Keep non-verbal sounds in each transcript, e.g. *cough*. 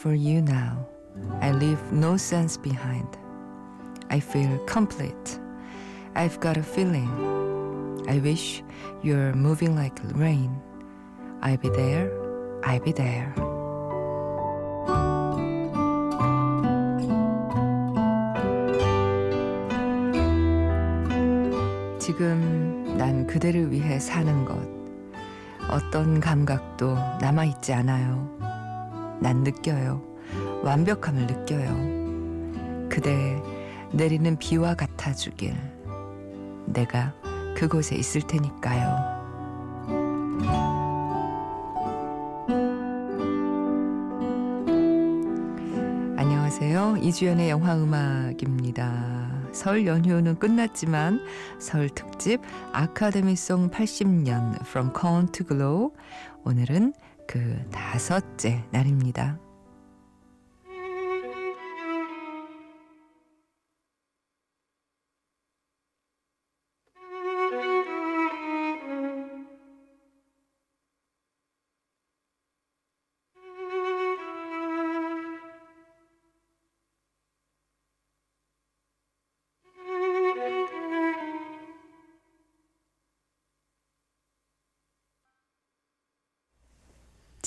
for you now. I leave no sense behind. I feel complete. I've got a feeling. I wish you're moving like rain. I'll be there. I'll be there. 지금 난 그대를 위해 사는 것. 어떤 감각도 남아있지 않아요. 난 느껴요. 완벽함을 느껴요. 그대 내리는 비와 같아주길. 내가 그곳에 있을 테니까요. 안녕하세요. 이주연의 영화 음악입니다. 설 연휴는 끝났지만 설 특집 아카데미송 80년 From Corn to Glow 오늘은 그 다섯째 날입니다.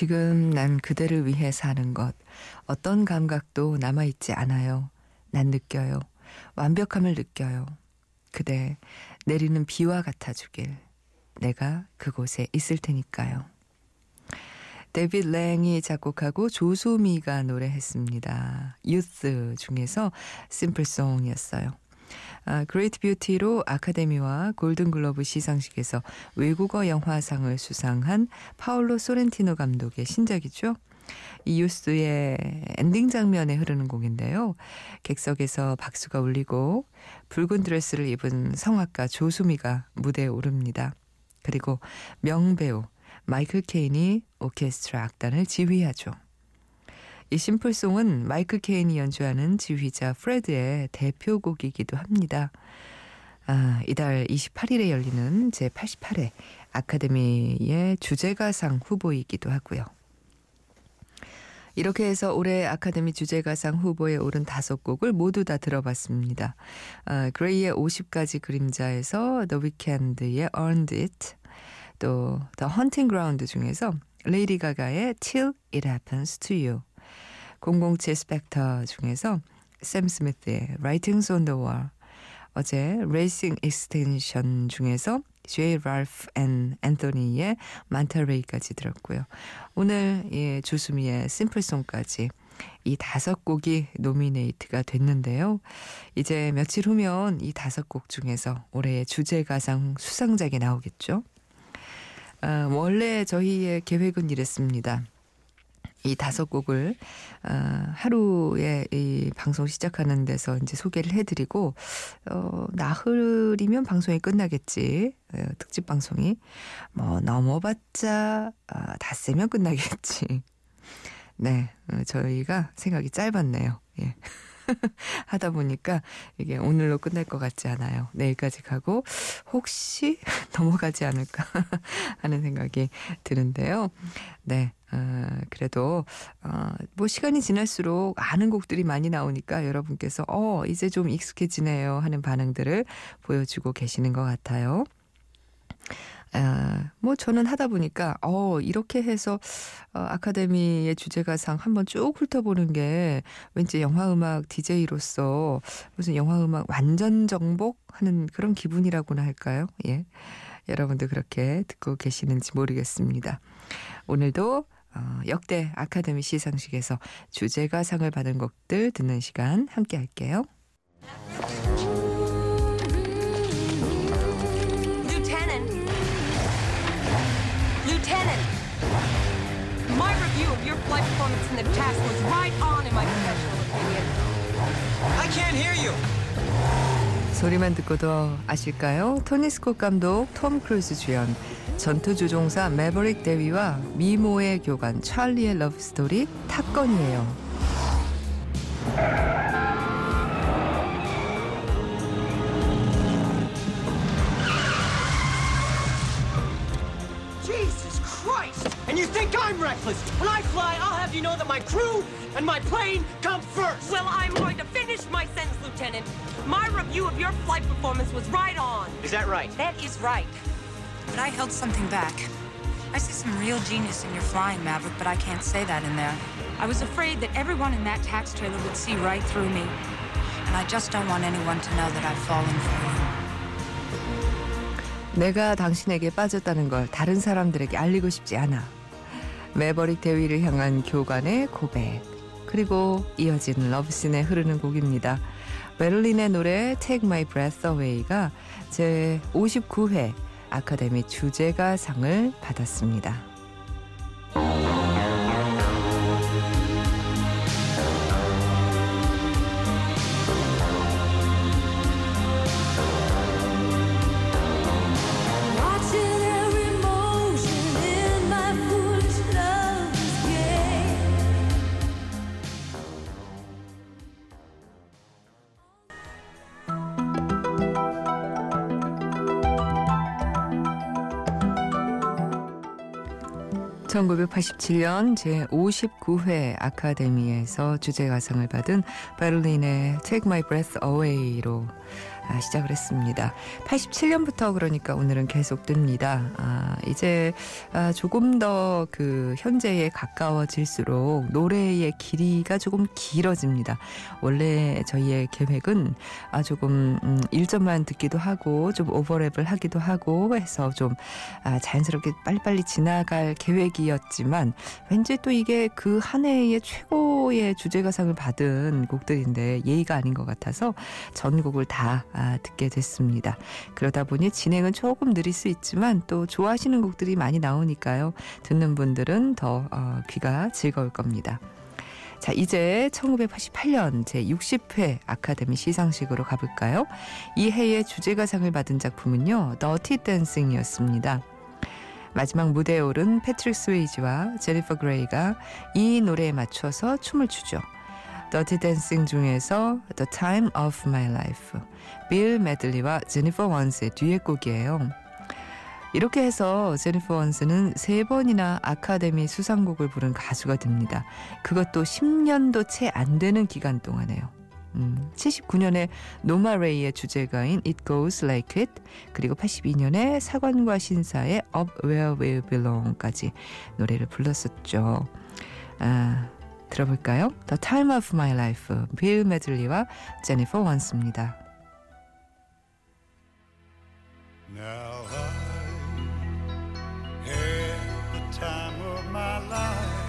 지금 난 그대를 위해 사는 것. 어떤 감각도 남아있지 않아요. 난 느껴요. 완벽함을 느껴요. 그대 내리는 비와 같아주길. 내가 그곳에 있을 테니까요. 데이빗 랭이 작곡하고 조수미가 노래했습니다. 유스 중에서 Simple Song이었어요. 아, Great Beauty로 아카데미와 골든글러브 시상식에서 외국어 영화상을 수상한 파울로 소렌티노 감독의 신작이죠. 이유스의 엔딩 장면에 흐르는 곡인데요. 객석에서 박수가 울리고 붉은 드레스를 입은 성악가 조수미가 무대에 오릅니다. 그리고 명배우 마이클 케인이 오케스트라 악단을 지휘하죠. 이 Simple Song은 마이클 케인이 연주하는 지휘자 프레드의 대표곡이기도 합니다. 아, 이달 28일에 열리는 제88회 아카데미의 주제가상 후보이기도 하고요. 이렇게 해서 올해 아카데미 주제가상 후보에 오른 다섯 곡을 모두 다 들어봤습니다. 아, 그레이의 50가지 그림자에서 The Weeknd의 Earned It, 또 The Hunting Ground 중에서 레이디 가가의 Till It Happens to You, 007 스펙터 중에서 샘 스미스의 Writing's on the Wall, 어제 Racing Extinction 중에서 제이 랄프 앤 앤토니의 Manta Ray까지 들었고요. 오늘 예, 조수미의 Simple Song까지 이 다섯 곡이 노미네이트가 됐는데요. 이제 며칠 후면 이 다섯 곡 중에서 올해의 주제가상 수상작이 나오겠죠. 아, 원래 저희의 계획은 이랬습니다. 이 다섯 곡을 어, 하루에 이 방송 시작하는 데서 이제 소개를 해드리고 어, 나흘이면 방송이 끝나겠지 어, 특집 방송이 뭐 넘어봤자 어, 닷새면 끝나겠지. *laughs* 네, 어, 저희가 생각이 짧았네요. 예. *laughs* 하다 보니까 이게 오늘로 끝날 것 같지 않아요. 내일까지 가고 혹시 *laughs* 넘어가지 않을까 하는 생각이 드는데요. 네. 어, 그래도 어, 뭐 시간이 지날수록 아는 곡들이 많이 나오니까 여러분께서 어 이제 좀 익숙해지네요 하는 반응들을 보여주고 계시는 것 같아요. 아, 뭐 저는 하다 보니까 어 이렇게 해서 어, 아카데미의 주제가상 한번 쭉 훑어보는 게 왠지 영화음악 DJ로서 무슨 영화음악 완전 정복하는 그런 기분이라고나 할까요? 예. 여러분도 그렇게 듣고 계시는지 모르겠습니다. 오늘도 어, 역대 아카데미 시상식에서 주제가 상을 받은 곡들 듣는 시간 함께 할게요. your flight performance in the test was right on in my professional opinion. I can't hear you. 소리만 듣고도 아실까요? 토니 스콧 감독, 톰 크루즈 주연, 전투 조종사 매버릭 데위와 미모의 교관 찰리의 러브 스토리 탑건이에요. Jesus Christ! And you think I'm reckless? When I fly, I'll have you know that my crew and my plane come first. Well, I'm going to finish my sentence, Lieutenant. My review of your flight performance was right on. Is that right? That is right. But I held something back. I see some real genius in your flying, Maverick, but I can't say that in there. I was afraid that everyone in that tax trailer would see right through me. And I just don't want anyone to know that I've fallen for you. 내가 당신에게 빠졌다는 걸 다른 사람들에게 알리고 싶지 않아. 매버릭 대위를 향한 교관의 고백. 그리고 이어진 러브씬에 흐르는 곡입니다. 베를린의 노래 Take My Breath Away가 제 59회 아카데미 주제가상을 받았습니다. (1987년) 제59회 아카데미에서 주제가상을 받은 베를린의 Take My Breath Away로 아, 시작을 했습니다. 87년부터 그러니까 오늘은 계속됩니다. 아, 이제 아, 조금 더 그 현재에 가까워질수록 노래의 길이가 조금 길어집니다. 원래 저희의 계획은 아, 조금 음, 1점만 듣기도 하고 좀 오버랩을 하기도 하고 해서 좀 아, 자연스럽게 빨리빨리 지나갈 계획이 었지만 왠지 또 이게 그 한 해의 최고의 주제가상을 받은 곡들인데 예의가 아닌 것 같아서 전곡을 다 아, 듣게 됐습니다. 그러다 보니 진행은 조금 느릴 수 있지만 또 좋아하시는 곡들이 많이 나오니까요. 듣는 분들은 더 어, 귀가 즐거울 겁니다. 자, 이제 1988년 제 60회 아카데미 시상식으로 가볼까요? 이 해의 주제가상을 받은 작품은요, Dirty Dancing이었습니다. 마지막 무대에 오른 패트릭 스웨이지와 제니퍼 그레이가 이 노래에 맞춰서 춤을 추죠. Dirty Dancing 중에서 The Time of My Life, 빌 메들리와 제니퍼 원스의 듀엣곡이에요. 이렇게 해서 제니퍼 원스는 세 번이나 아카데미 수상곡을 부른 가수가 됩니다. 그것도 10년도 채 안 되는 기간 동안에요. 음, 79년에 노마 레이의 주제가인 It Goes Like It 그리고 82년에 사관과 신사의 Up Where We Belong까지 노래를 불렀었죠. 아, 들어볼까요? The Time of My Life 빌 메들리와 제니퍼 원스입니다. Now I had the time of my life.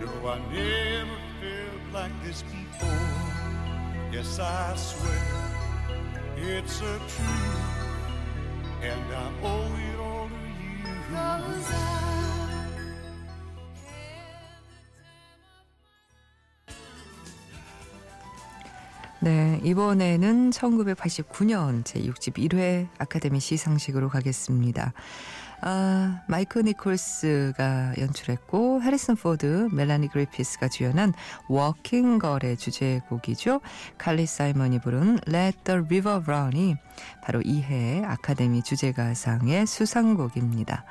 No, I never felt like this before. Yes, I swear it's a truth, and I owe it all to you. Cause I 네, 이번에는 1989년 제61회 아카데미 시상식으로 가겠습니다. 아, 마이크 니콜스가 연출했고 해리슨 포드, 멜라니 그리피스가 주연한 Working Girl의 주제곡이죠. 칼리 사이먼이 부른 Let the River Run이 바로 이해 아카데미 주제가상의 수상곡입니다.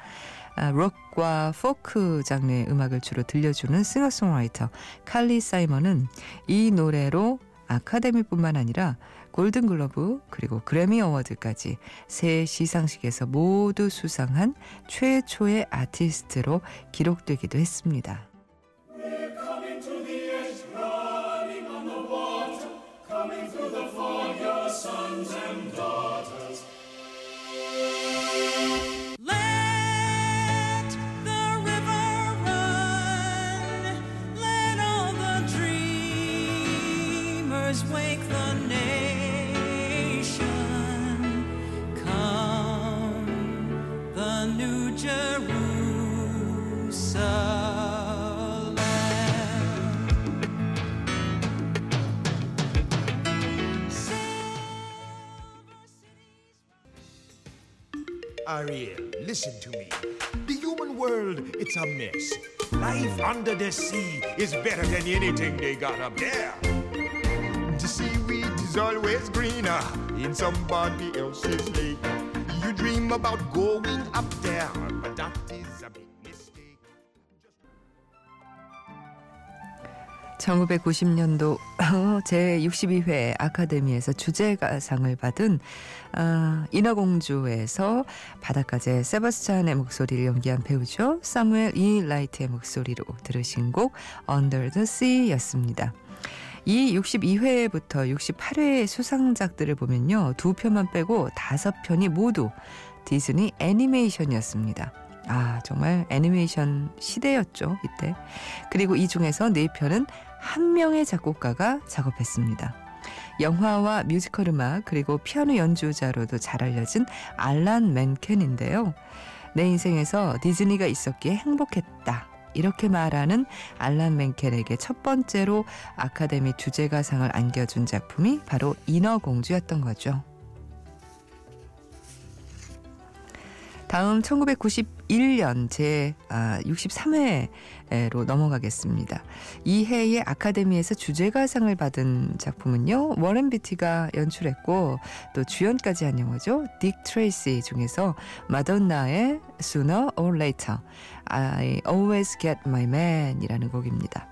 아, 록과 포크 장르의 음악을 주로 들려주는 싱어송라이터 칼리 사이먼은 이 노래로 아카데미뿐만 아니라 골든글러브 그리고 그래미 Award까지 새 시상식에서 모두 수상한 최초의 아티스트로 기록되기도 했습니다. Ariel, listen to me. The human world, it's a mess. Life under the sea is better than anything they got up there. The seaweed is always greener in somebody else's lake. You dream about going up there, 1990년도 *laughs* 제62회 아카데미에서 주제가상을 받은 아, 인어공주에서 바닷가제 세바스찬의 목소리를 연기한 배우죠. 사무엘 이 라이트의 목소리로 들으신 곡 Under the Sea였습니다. 이 62회부터 68회의 수상작들을 보면요. 두 편만 빼고 다섯 편이 모두 디즈니 애니메이션이었습니다. 아, 정말 애니메이션 시대였죠, 이때. 그리고 이 중에서 네 편은 한 명의 작곡가가 작업했습니다. 영화와 뮤지컬 음악 그리고 피아노 연주자로도 잘 알려진 알란 맨켄인데요. 내 인생에서 디즈니가 있었기에 행복했다. 이렇게 말하는 알란 맨켄에게 첫 번째로 아카데미 주제가상을 안겨준 작품이 바로 인어공주였던 거죠. 다음 1991년 제 63회로 넘어가겠습니다. 이 해에 아카데미에서 주제가상을 받은 작품은요. 워렌 비티가 연출했고 또 주연까지 한 영화죠. 딕 트레이시 중에서 마돈나의 Sooner or Later, I Always Get My Man이라는 곡입니다.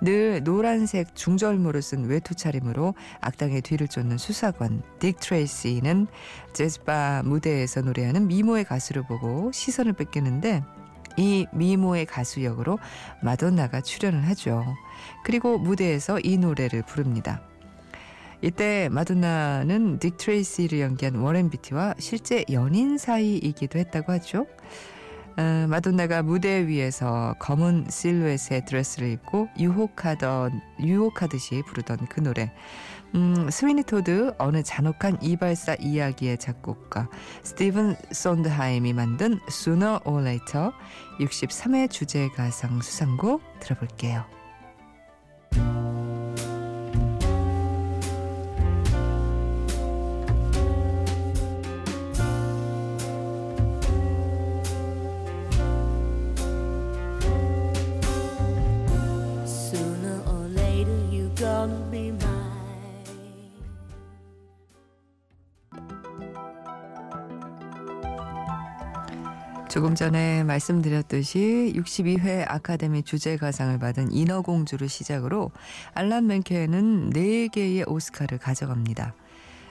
늘 노란색 중절모를 쓴 외투 차림으로 악당의 뒤를 쫓는 수사관 딕 트레이시는 재즈바 무대에서 노래하는 미모의 가수를 보고 시선을 뺏기는데 이 미모의 가수 역으로 마돈나가 출연을 하죠. 그리고 무대에서 이 노래를 부릅니다. 이때 마돈나는 딕 트레이시를 연기한 워렌 비티와 실제 연인 사이이기도 했다고 하죠. 어, 마돈나가 무대 위에서 검은 실루엣의 드레스를 입고 유혹하던 유혹하듯이 부르던 그 노래. 음, 스위니 토드 어느 잔혹한 이발사 이야기의 작곡가 스티븐 손드하임이 만든 Sooner or Later 63회 주제 가상 수상곡 들어볼게요. Gonna be mine. 조금 전에 말씀드렸듯이 62회 아카데미 주제가상을 받은 인어공주를 시작으로 알란 맨켄은 4개의 오스카를 가져갑니다.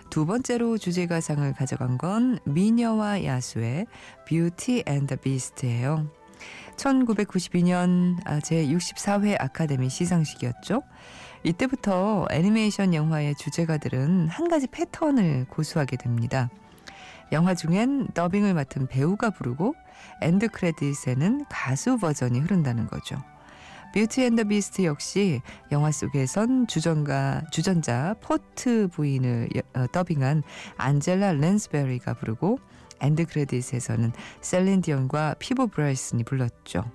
두 번째로 주제가상을 가져간 건 미녀와 야수의 Beauty and the Beast예요. 1992년 제64회 아카데미 시상식이었죠. 이때부터 애니메이션 영화의 주제가들은 한 가지 패턴을 고수하게 됩니다. 영화 중엔 더빙을 맡은 배우가 부르고 end credit에는 가수 버전이 흐른다는 거죠. Beauty and the Beast 역시 영화 속에선 주전가, 주전자 포트 부인을 어, 더빙한 안젤라 랜스베리가 부르고 end credit에서는 셀린 디온과 피보 브라이슨이 불렀죠.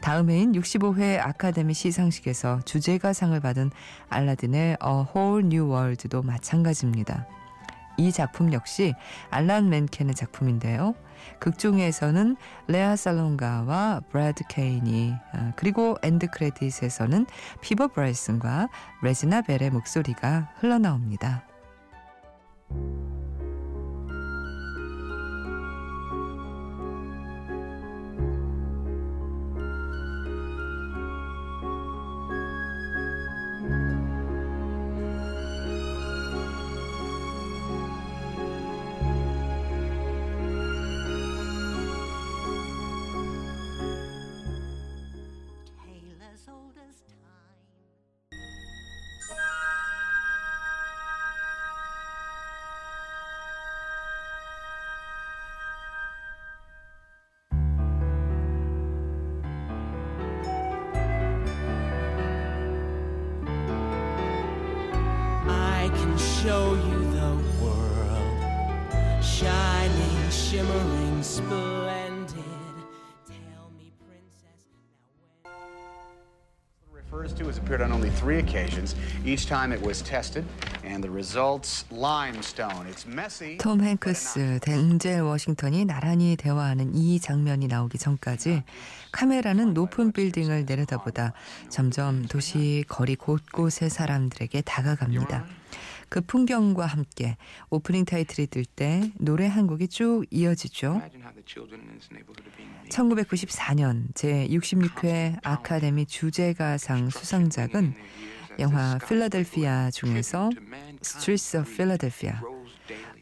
다음 해인 65회 아카데미 시상식에서 주제가상을 받은 알라딘의 A Whole New World도 마찬가지입니다. 이 작품 역시 알란 맨켄의 작품인데요. 극중에서는 레아 살롱가와 브래드 케인이 아, 그리고 end credit에서는 피보 브라이슨과 레지나 벨의 목소리가 흘러나옵니다. Show you the world, shining, shimmering, splendid. Tell me, princess, now when. refers to has appeared on only three occasions. Each time it was tested, and the results limestone. It's messy. 톰 행크스, 덴젤 워싱턴이 나란히 대화하는 이 장면이 나오기 전까지 카메라는 높은 빌딩을 내려다보다 점점 도시 거리 곳곳의 사람들에게 다가갑니다. 그 풍경과 함께 오프닝 타이틀이 뜰 때 노래 한 곡이 쭉 이어지죠. 1994년 제66회 아카데미 주제가상 수상작은 영화 필라델피아 중에서 Streets of Philadelphia.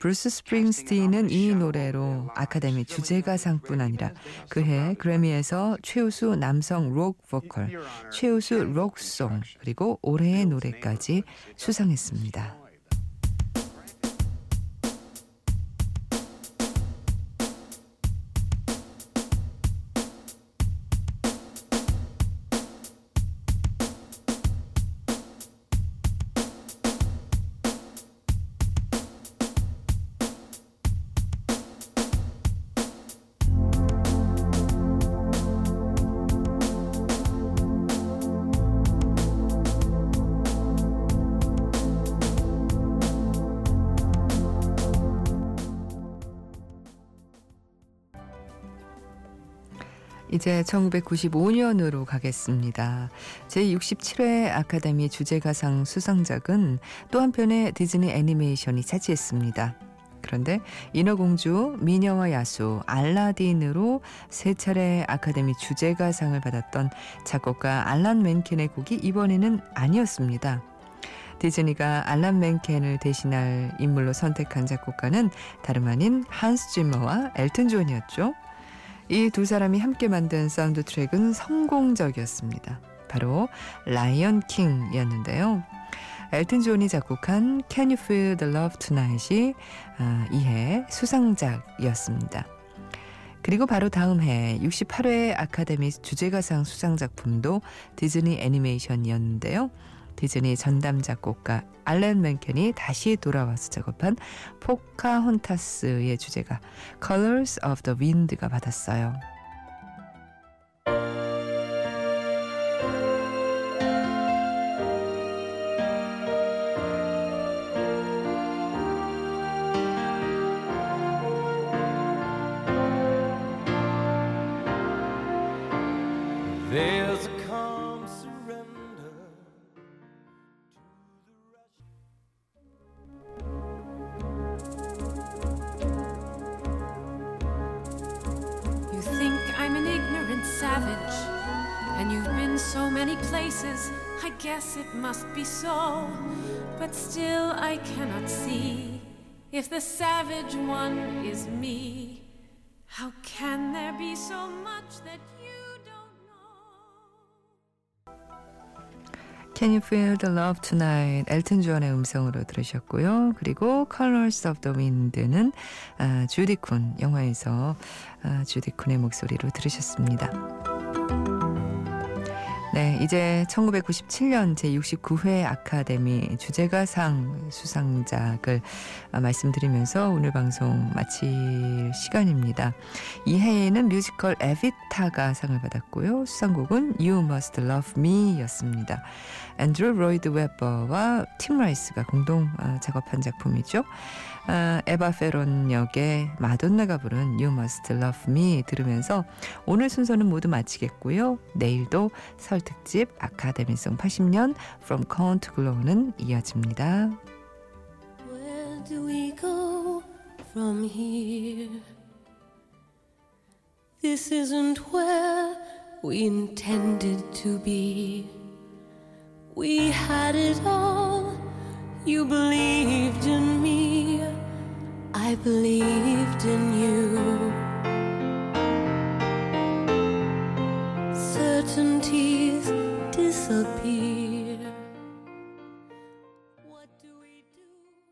브루스 스프링스틴은 이 노래로 아카데미 주제가상뿐 아니라 그해 그래미에서 최우수 남성 록 보컬, 최우수 록송 그리고 올해의 노래까지 수상했습니다. 이제 1995년으로 가겠습니다. 제67회 아카데미 주제가상 수상작은 또 한편의 디즈니 애니메이션이 차지했습니다. 그런데 인어공주, 미녀와 야수, 알라딘으로 세 차례 아카데미 주제가상을 받았던 작곡가 알란 맨켄의 곡이 이번에는 아니었습니다. 디즈니가 알란 맨켄을 대신할 인물로 선택한 작곡가는 다름 아닌 한스 지머와 엘튼 존이었죠. 이 두 사람이 함께 만든 사운드 트랙은 성공적이었습니다. 바로 라이언 킹이었는데요. 엘튼 존이 작곡한 Can You Feel the Love Tonight이 아, 이해 수상작이었습니다. 그리고 바로 다음 해 68회 아카데미 주제가상 수상 작품도 디즈니 애니메이션이었는데요. 디즈니 전담 작곡가 알렌 맨켄이 다시 돌아와서 작업한 포카혼타스의 주제가 Colors of the Wind가 받았어요. Places. I guess it must be so, but still I cannot see if the savage one is me. How can there be so much that you don't know? Can You Feel the Love Tonight? 엘튼 존의 음성으로 들으셨고요. 그리고 Colors of the Wind는 아, 주디 쿤 영화에서 아, 주디 쿤의 목소리로 들으셨습니다. 네, 이제 1997년 제69회 아카데미 주제가상 수상작을 아, 말씀드리면서 오늘 방송 마칠 시간입니다. 이 해에는 뮤지컬 에비타가 상을 받았고요. 수상곡은 You Must Love Me 였습니다. 앤드루 로이드 웨버와 팀 라이스가 공동 아, 작업한 작품이죠. 아, 에바 페론 역의 마돈나가 부른 You Must Love Me 들으면서 오늘 순서는 모두 마치겠고요. 내일도 설 특집 아카데미송 80년 From Corn to Glow는 이어집니다. Where do we go from here? This isn't where we intended to be. We had it all. You believed in me. I believed in you.